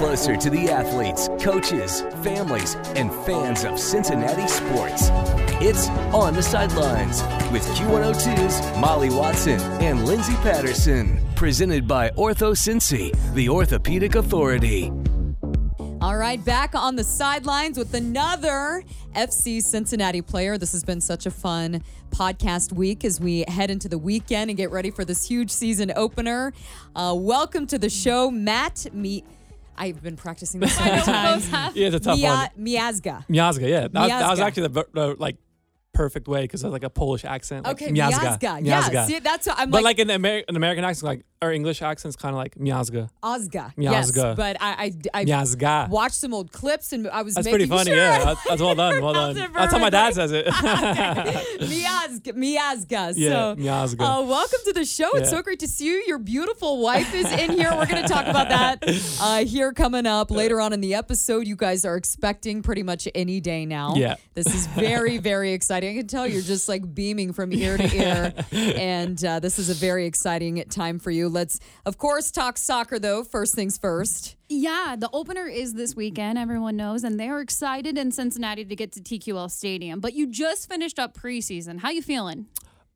closer to the athletes, coaches, families, and fans of Cincinnati sports. It's On the Sidelines with Q102's Molly Watson and Lindsay Patterson. Presented by Ortho Cincy, the orthopedic authority. All right, back on the sidelines with another FC Cincinnati player. This has been such a fun podcast week as we head into the weekend and get ready for this huge season opener. Uh, welcome to the show, Matt. Me, I've been practicing this all the time. Yeah, it's a tough Mia- one. Miazga. Miazga, yeah. That, that was Miazga. actually the, the like perfect way because it was like a Polish accent. Like Okay, Miazga. Miazga. Yeah, Miazga. see, that's what I'm like. but like, like, an, Amer- an American accent, like or English accent's kind of like Miazga. Ozga. Yes, Miazga. but I, I, I Miazga. watched some old clips and I was That's making pretty funny. sure Yeah, that's, that's well done. Well done. That's how my dad says it. Miazga. Miazga. Yeah, so, Miazga. Uh, welcome to the show. It's Yeah. so great to see you. Your beautiful wife is in here. We're going to talk about that uh, here coming up later on in the episode. You guys are expecting pretty much any day now. Yeah. This is very, very exciting. I can tell you're just like beaming from ear to ear. and uh, this is a very exciting time for you. Let's, of course, talk soccer, though. First things first. Yeah, the opener is this weekend, everyone knows, and they're excited in Cincinnati to get to TQL Stadium. But you just finished up preseason. How you feeling?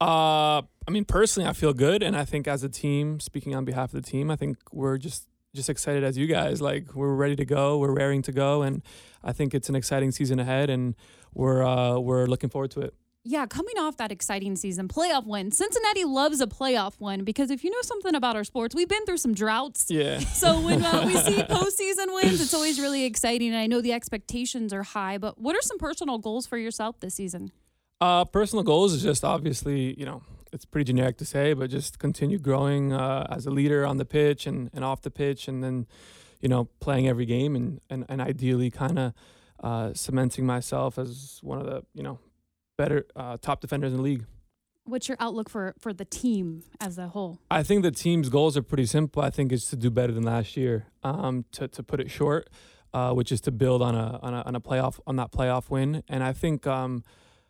Uh, I mean, personally, I feel good, and I think as a team, speaking on behalf of the team, I think we're just just excited as you guys. Like we're ready to go, we're raring to go, and I think it's an exciting season ahead, and we're uh, we're looking forward to it. Yeah, coming off that exciting season, playoff win. Cincinnati loves a playoff win because if you know something about our sports, we've been through some droughts. Yeah. So when uh, we see postseason wins, it's always really exciting. And I know the expectations are high, but what are some personal goals for yourself this season? Uh, personal goals is just obviously, you know, it's pretty generic to say, but just continue growing uh, as a leader on the pitch and, and off the pitch, and then, you know, playing every game and and, and ideally kind of uh, cementing myself as one of the you know better uh, top defenders in the league. What's your outlook for for the team as a whole? I think the team's goals are pretty simple. I think it's to do better than last year. Um, to to put it short, uh, which is to build on a on a on a playoff on that playoff win. And I think um,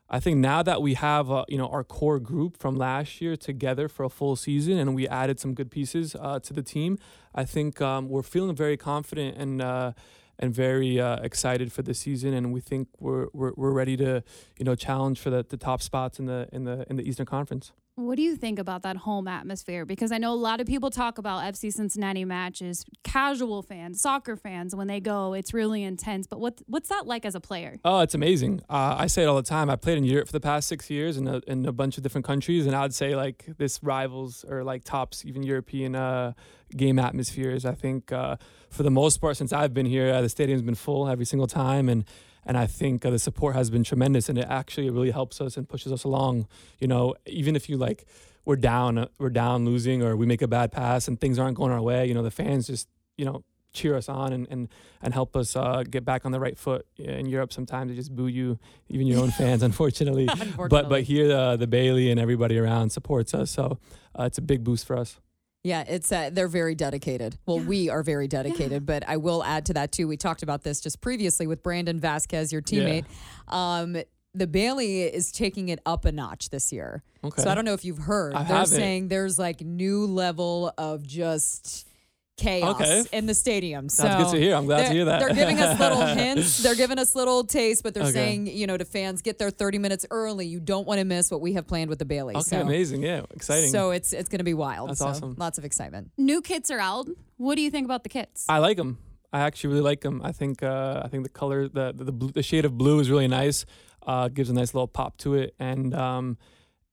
I think now that we have uh, you know our core group from last year together for a full season, and we added some good pieces uh, to the team, I think um, we're feeling very confident and. And very uh, excited for the season, and we think we're, we're we're ready to, you know, challenge for the, the top spots in the in the in the Eastern Conference. What do you think about that home atmosphere? Because I know a lot of people talk about FC Cincinnati matches, casual fans, soccer fans, when they go, it's really intense. But what what's that like as a player? Oh, it's amazing. Uh, I say it all the time. I played in Europe for the past six years in a, in a bunch of different countries, and I'd say like this rivals or like tops even European uh, game atmospheres. I think uh, for the most part, since I've been here, uh, the stadium's been full every single time, and and I think uh, the support has been tremendous, and it actually really helps us and pushes us along. You know, even if you like we're down, uh, we're down losing, or we make a bad pass and things aren't going our way, you know, the fans just you know cheer us on and and, and help us uh, get back on the right foot. In Europe, sometimes they just boo you, even your own fans, unfortunately. But but here, uh, the Bailey and everybody around supports us, so uh, it's a big boost for us. Yeah, it's uh, they're very dedicated. Well, we are very dedicated, but I will add to that too. We talked about this just previously with Brandon Vazquez, your teammate. Um, the Bailey is taking it up a notch this year. Okay. So I don't know if you've heard. I They're haven't. saying there's like new level of just chaos Okay. in the stadium. So That's good to hear. I'm glad to hear that. They're giving us little hints. They're giving us little tastes, but they're Okay. saying, you know, to fans, get there 30 minutes early. You don't want to miss what we have planned with the Bailey. Okay, so, amazing. Yeah, exciting. So it's it's going to be wild. That's So awesome. Lots of excitement. New kits are out. What do you think about the kits? I like them. I actually really like them. I think uh, I think the color, the the, the, blue, the shade of blue is really nice. Uh, gives a nice little pop to it, and um,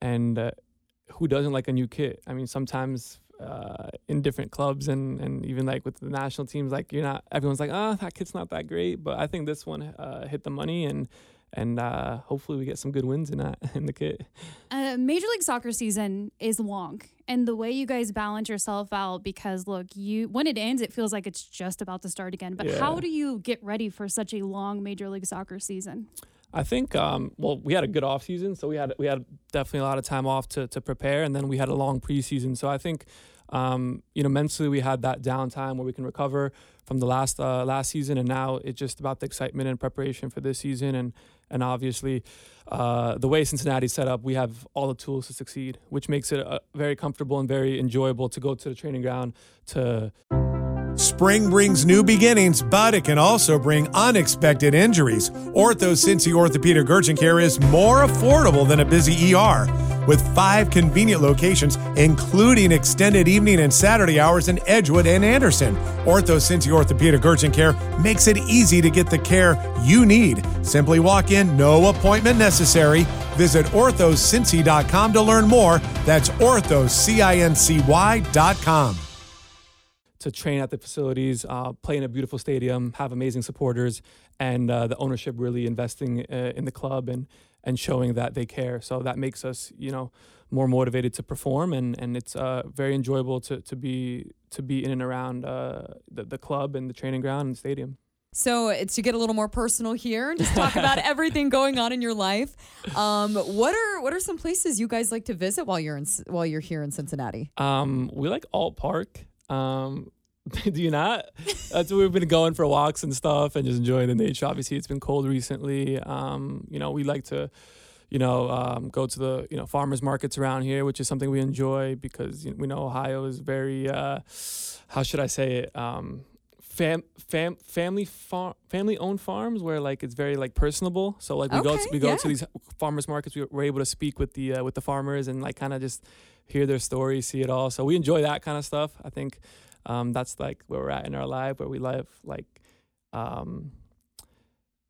and uh, who doesn't like a new kit? I mean, sometimes uh, in different clubs and and even like with the national teams, like you're not everyone's like, oh, that kit's not that great, but I think this one uh, hit the money and. And uh, hopefully we get some good wins in that in the kit. Uh, Major League Soccer season is long, and the way you guys balance yourself out because look, you when it ends, it feels like it's just about to start again. But how do you get ready for such a long Major League Soccer season? I think um, well, we had a good off season, so we had we had definitely a lot of time off to to prepare, and then we had a long preseason. So I think um, you know mentally we had that downtime where we can recover from the last uh, last season, and now it's just about the excitement and preparation for this season, and and obviously uh, the way Cincinnati's set up, we have all the tools to succeed, which makes it uh, very comfortable and very enjoyable to go to the training ground to Spring brings new beginnings, but it can also bring unexpected injuries. Ortho Cincy Orthopedic Urgent Care is more affordable than a busy ER. With five convenient locations, including extended evening and Saturday hours in Edgewood and Anderson, Ortho Cincy Orthopedic Urgent Care makes it easy to get the care you need. Simply walk in, no appointment necessary. Visit orthocincy.com to learn more. That's orthocincy.com to train at the facilities, uh, play in a beautiful stadium, have amazing supporters, and uh, the ownership really investing uh, in the club and and showing that they care. So that makes us, you know, more motivated to perform, and and it's uh, very enjoyable to to be to be in and around uh, the the club and the training ground and stadium. So to get a little more personal here and just talk about everything going on in your life. Um, what are what are some places you guys like to visit while you're in while you're here in Cincinnati? Um, we like Ault Park. Um, do you not? That's we've been going for walks and stuff and just enjoying the nature. Obviously, it's been cold recently. Um, you know, we like to, you know, um, go to the you know farmers markets around here, which is something we enjoy because you know, we know Ohio is very, uh, how should I say it? Um, fam, fam, family farm, family owned farms where like it's very like personable. So like we go to, we go yeah. to these farmers markets. We, we're able to speak with the uh, with the farmers and like kind of just hear their stories, see it all. So we enjoy that kind of stuff. I think um, that's like where we're at in our life, where we live like, um,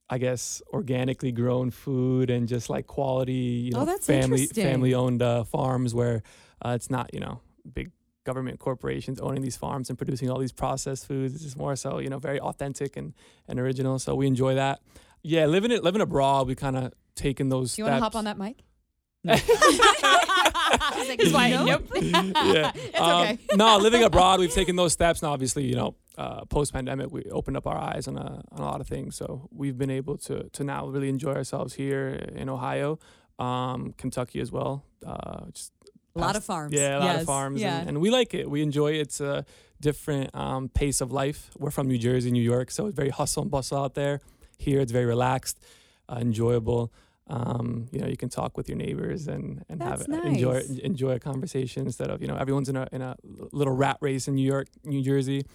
I guess organically grown food and just like quality, you Oh, know, family family owned uh, farms where uh, it's not you know big government corporations owning these farms and producing all these processed foods. It's just more so you know very authentic and and original. So we enjoy that. Yeah, living it living abroad, we kind of taken those. You want to hop on that mic? He's like, He's like, nope. yeah. It's Um, no, living abroad, we've taken those steps. Now, obviously, you know, uh, post pandemic, we opened up our eyes on a, on a lot of things. So we've been able to to now really enjoy ourselves here in Ohio, um, Kentucky as well. Uh, just A lot of farms. Yeah, a lot Yes. of farms, Yeah. and, and we like it. We enjoy it. It's a different um, pace of life. We're from New Jersey, New York, so it's very hustle and bustle out there. Here, it's very relaxed, uh, enjoyable. Um, you know, you can talk with your neighbors and and have That's enjoy nice. enjoy a conversation instead of you know everyone's in a in a little rat race in New York, New Jersey.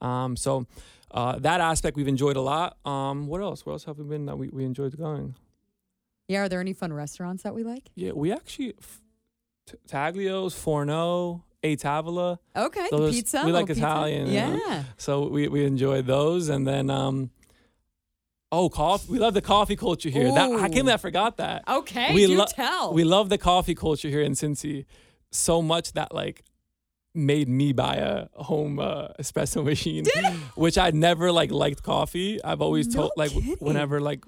Um, so uh, that aspect we've enjoyed a lot. Um, what else? Where else have we been that we, we enjoyed going? Yeah. Are there any fun restaurants that we like? Yeah, we actually f- T- Taglios, Forno, A Tavola. Okay. Those- pizza. we like little pizza. Italian, you know. Yeah. So we, we enjoyed those, and then um, oh, coffee. We love the coffee culture here. That I can't believe I forgot that. Okay. we do lo- tell. We love the coffee culture here in Cincy so much that like made me buy a home uh, espresso machine, which I never like liked coffee. I've always No told like kidding. whenever like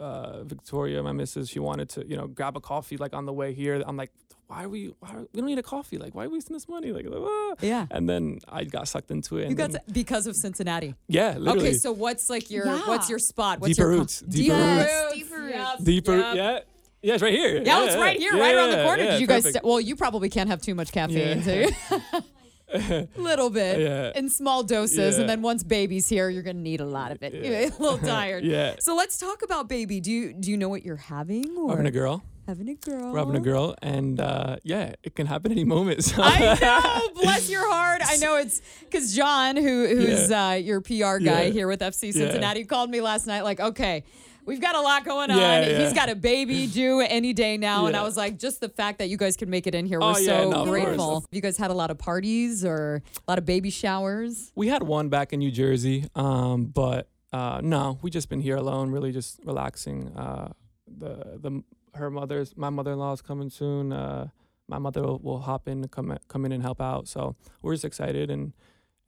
uh, Victoria, my missus, she wanted to you know grab a coffee like on the way here. I'm like, why are we? Why are, we don't need a coffee. Like, why are we wasting this money? Like, ah. yeah. and then I got sucked into it. You got then- to, because of Cincinnati. yeah, literally. Okay, so what's like your Yeah. what's your spot? What's Deeper your Roots, Deeper Deeper Roots. Roots. Yep. Deeper, Yep. yeah, yeah, it's right here. Yeah, it's right here, yeah, right around the corner. yeah, Did you guys? perfect. well, you probably can't have too much caffeine, Yeah. too. little bit Yeah. in small doses, Yeah. and then once baby's here, you're gonna need a lot of it. You're a little tired. Yeah. So let's talk about baby. Do you do you know what you're having? Or Having a girl, Having a girl. we're having a girl, and uh, yeah, it can happen any moment. So. I know. Bless your heart. I know it's because John, who who's uh, your PR guy Yeah. here with FC Yeah. Cincinnati, called me last night. Like, okay, we've got a lot going on. Yeah, yeah. He's got a baby due any day now, and I was like, just the fact that you guys could make it in here, we're Oh, yeah, so no, grateful. You guys had a lot of parties or a lot of baby showers. we had one back in New Jersey, um, but uh, no, we just been here alone, really just relaxing. Uh, the the her mother's my mother in law is coming soon. Uh, my mother will, will hop in, and come come in and help out. So we're just excited and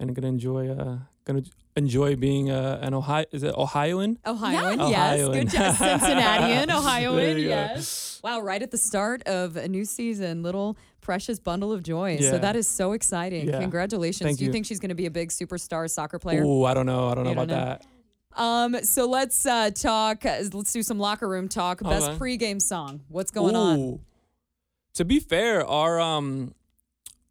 and gonna enjoy uh gonna enjoy being uh, an Ohio is it Ohioan? Ohioan, Yeah. yes. Ohioan. Good job. Cincinnatian, Ohioan, you go. yes. Wow, right at the start of a new season, little precious bundle of joy. So that is so exciting. Yeah. Congratulations. Thank Do you you. think she's going to be a big superstar soccer player? Ooh, I don't know. I don't know You don't about know? that. Um, so let's uh, talk. uh, Let's do some locker room talk. Best Okay. pregame song. What's going on? To be fair, our um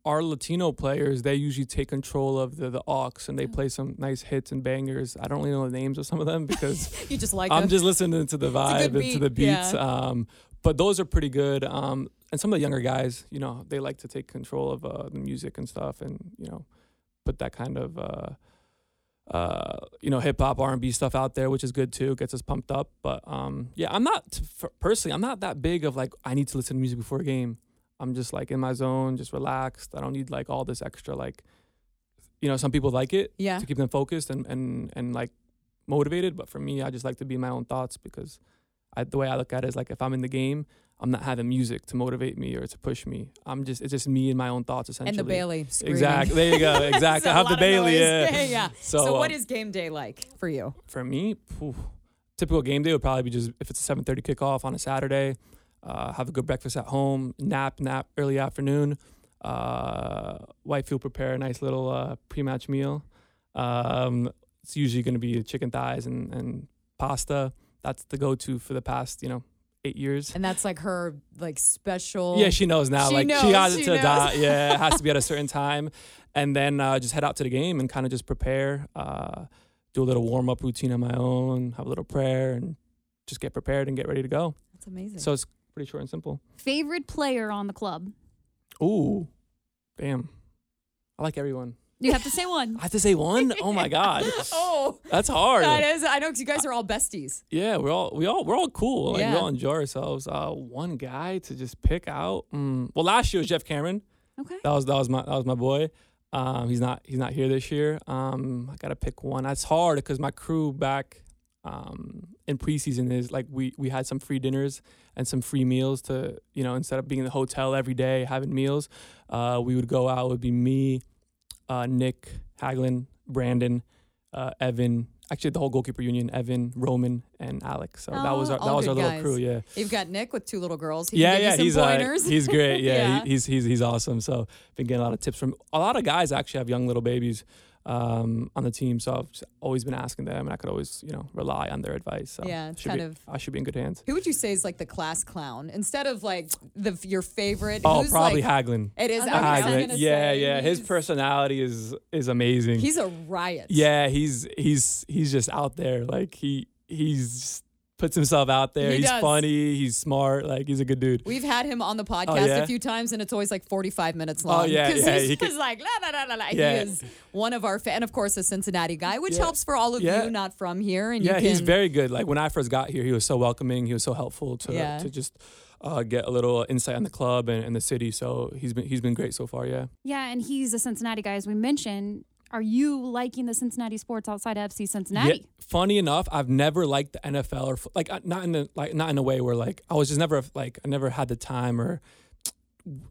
our Latino players they usually take control of the the aux and they play some nice hits and bangers. I don't really know the names of some of them because You just like I'm them? just listening to the vibe and to the beats. yeah. Um, but those are pretty good. Um, and some of the younger guys, you know, they like to take control of uh, the music and stuff, and you know, put that kind of uh, uh, you know, hip hop, R and B stuff out there, which is good too. Gets us pumped up. But um, yeah, I'm not personally. I'm not that big of like I need to listen to music before a game. I'm just like in my zone, just relaxed. I don't need like all this extra like, you know, some people like it Yeah. to keep them focused and and and like motivated. But for me, I just like to be in my own thoughts because I, the way I look at it is like if I'm in the game, I'm not having music to motivate me or to push me. I'm just it's just me and my own thoughts essentially. And the Bailey. Screaming. Exactly. There you go. Exactly. I have the Bailey. Yeah. yeah. So, So, what um, is game day like for you? for me, phew, typical game day would probably be just if it's a 7:30 kickoff on a Saturday, uh, have a good breakfast at home, nap, nap early afternoon. Uh, wife will prepare a nice little uh, pre-match meal. Um, it's usually going to be chicken thighs and, and pasta. That's the go-to for the past, you know, eight years. And that's like her like special. Yeah, she knows now. She like knows, she has it to knows. die. Yeah, it has to be at a certain time, and then uh, just head out to the game and kind of just prepare. Uh, do a little warm up routine on my own. Have a little prayer and just get prepared and get ready to go. That's amazing. So it's pretty short and simple. Favorite player on the club? Ooh, bam! I like everyone. You have to say one. I have to say one. Oh my god, oh, that's hard. that is. I know because you guys are all besties. Yeah, we're all we all we're all cool. Like we all enjoy ourselves. Uh, one guy to just pick out. Mm. Well, last year was Geoff Cameron. Okay. That was that was my that was my boy. Um, he's not he's not here this year. Um, I gotta pick one. That's hard because my crew back um, in preseason is like we we had some free dinners and some free meals to you know instead of being in the hotel every day having meals, uh, we would go out. It would be me, uh, Nick Hagglund, Brandon, uh, Evan. Actually, the whole goalkeeper union: Evan, Roman, and Alex. So that was Oh, our, that was our good little guys. crew. Yeah You've got Nick with two little girls. He yeah, yeah, he's some uh, he's great. Yeah, Yeah. He, he's he's he's awesome. So been getting a lot of tips from a lot of guys. Actually, have young little babies um, on the team. So I've always been asking them, and I could always you know rely on their advice. So Yeah, it's kind be- of- I should be in good hands. Who would you say is like the class clown instead of like the your favorite? Oh, who's probably like, Hagglund. It is. I okay, was I Hagglund. Yeah, say, yeah. His personality is is amazing. He's a riot. yeah, he's he's he's just out there. Like he he's puts himself out there. He he's does. funny. He's smart. Like he's a good dude. We've had him on the podcast yeah? a few times, and it's always like 45 minutes long. yeah, 'Cause yeah, he's he just could- like, la, la, la, la, la. Yeah. He is one of our, fa- and of course, a Cincinnati guy, which Yeah. helps for all of Yeah. you not from here. And yeah, you can, he's very good. Like when I first got here, he was so welcoming. He was so helpful to Yeah. to just uh, get a little insight on the club and, and the city. So he's been he's been great so far. Yeah. Yeah, and he's a Cincinnati guy, as we mentioned. Are you liking the Cincinnati sports outside FC Cincinnati? Yeah. Funny enough, I've never liked the NFL or like uh, not in the like not in a way where like I was just never like I never had the time or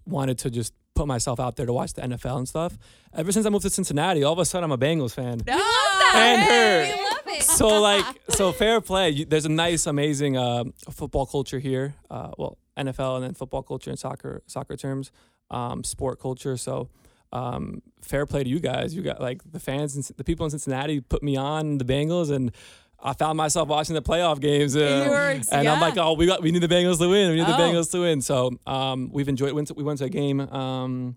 wanted to just put myself out there to watch the NFL and stuff. Ever since I moved to Cincinnati, all of a sudden I'm a Bengals fan. Ah, And hey! her. We love it. so like so fair play you, there's a nice amazing uh, football culture here uh, well nfl and then football culture and soccer soccer terms um, sport culture so um, fair play to you guys you got like the fans and the people in cincinnati put me on the bengals and I found myself watching the playoff games, uh, You were- and yeah. I'm like, "Oh, we got, we need the Bengals to win. We need the Oh. Bengals to win." So um, we've enjoyed. Went to, we went to a game. Um,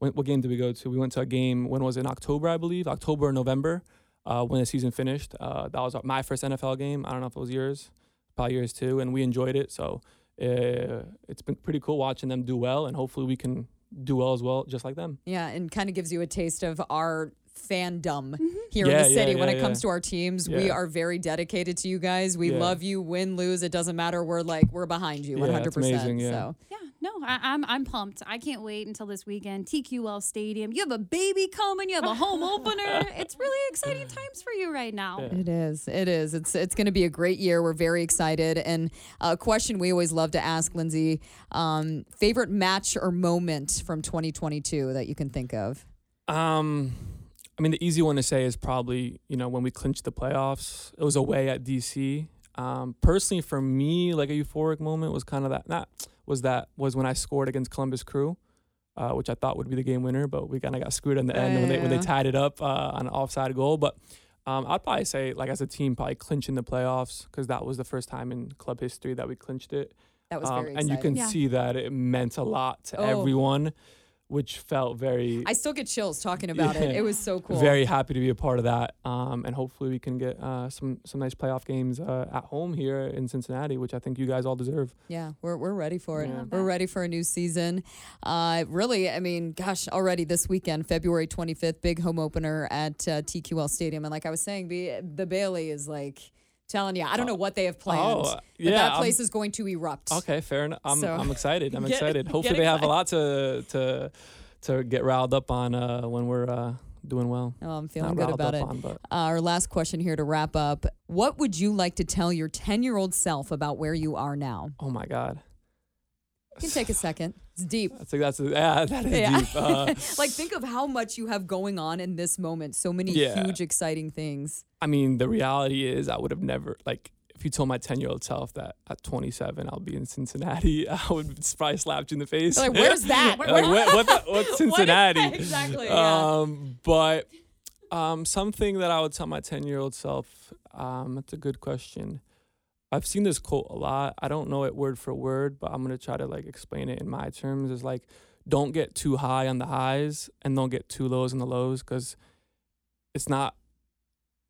when, what game did we go to? We went to a game. When was it? In October, I believe. October or November uh, when the season finished. Uh, that was my first NFL game. I don't know if it was yours, probably yours too, and we enjoyed it. So uh, it's been pretty cool watching them do well, and hopefully we can do well as well, just like them. Yeah, and kind of gives you a taste of our fandom here Yeah, in the yeah, city when yeah, it comes to our teams. We are very dedicated to you guys. We Yeah. love you, win, lose. It doesn't matter. We're like, we're behind you 100%. it's amazing, yeah. So, Yeah, no, I, I'm I'm pumped. I can't wait until this weekend. TQL Stadium. You have a baby coming. You have a home opener. It's really exciting times for you right now. Yeah. It is. It is. It's it's going to be a great year. We're very excited. And a question we always love to ask, Lindsay, um, favorite match or moment from 2022 that you can think of? Um, I mean, the easy one to say is probably you know when we clinched the playoffs. It was away at DC. Um, personally, for me, like a euphoric moment was kind of that. Not was that was when I scored against Columbus Crew, uh, which I thought would be the game winner, but we kind of got screwed in the end when they when they tied it up uh, on an offside goal. But um, I'd probably say like as a team, probably clinching the playoffs because that was the first time in club history that we clinched it. That was Um, very and you can Yeah. see that it meant a lot to Oh. everyone which felt very I still get chills talking about it. Yeah. It was so cool. very happy to be a part of that. Um, and hopefully we can get uh, some some nice playoff games uh, at home here in Cincinnati, which I think you guys all deserve. Yeah, we're, we're ready for it. Yeah. We're ready for a new season. Uh, really, I mean, gosh, already this weekend, February 25th, big home opener at uh, TQL Stadium. And like I was saying, be, the Bailey is like telling you, I don't know what they have planned, Oh, but yeah, that I'm- place is going to erupt. Okay, fair enough. I'm, So- I'm excited. I'm Get- excited. Hopefully they have a lot to to to get riled up on uh, when we're uh, doing well. Oh, I'm feeling Not good about it. on, but Uh, our last question here to wrap up. What would you like to tell your 10 year old self about where you are now? oh my god, You can take a second. It's deep. I think that's yeah, that is Yeah. deep. Uh, like, think of how much you have going on in this moment. So many Yeah. huge, exciting things. I mean, the reality is, I would have never like if you told my 10 year old self that at 27 I'll be in Cincinnati, I would probably slap you in the face. Like, where's that? like, what, what the, what's Cincinnati? exactly, yeah. Um, but um, something that I would tell my 10 year old self, um, that's a good question. I've seen this quote a lot. I don't know it word for word, but I'm to try to like explain it in my terms. Is like, don't get too high on the highs and don't get too lows on the lows because it's not,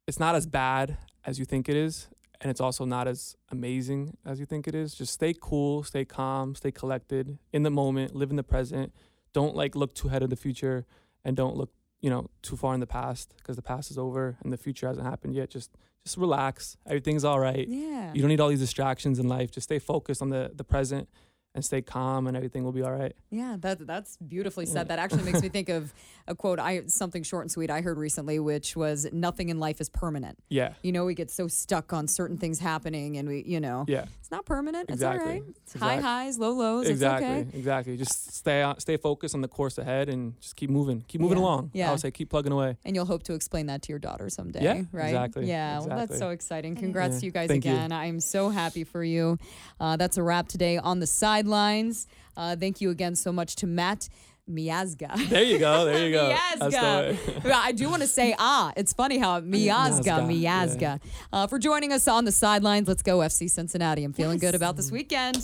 it's not as bad as you think it is. And it's also not as amazing as you think it is. Just stay cool, stay calm, stay collected in the moment, live in the present. Don't like look too ahead of the future and don't look you know too far in the past because the past is over and the future hasn't happened yet just just relax. Everything's all right. Yeah. you don't need all these distractions in life. Just stay focused on the the present and stay calm and everything will be all right Yeah, that that's beautifully said. That actually makes me think of a quote I something short and sweet I heard recently, which was "Nothing in life is permanent." yeah You know, we get so stuck on certain things happening, and we, you know, yeah it's not permanent. It's Exactly. all right. It's high highs, low lows. exactly It's okay. exactly just stay on stay focused on the course ahead and just keep moving keep moving Yeah. along Yeah. i would say keep plugging away And you'll hope to explain that to your daughter someday, Yeah, right? exactly, Yeah, well, that's so exciting. Congrats Yeah, to you guys thank you. again. I'm so happy for you. Uh, that's a wrap today on the sidelines. Uh, thank you again so much to Matt Miazga. there you go there you go Miazga. I do want to say ah. It's funny how Miazga, Miazga, Miazga. Uh, for joining us on the sidelines. Let's go FC Cincinnati. I'm feeling good about this weekend.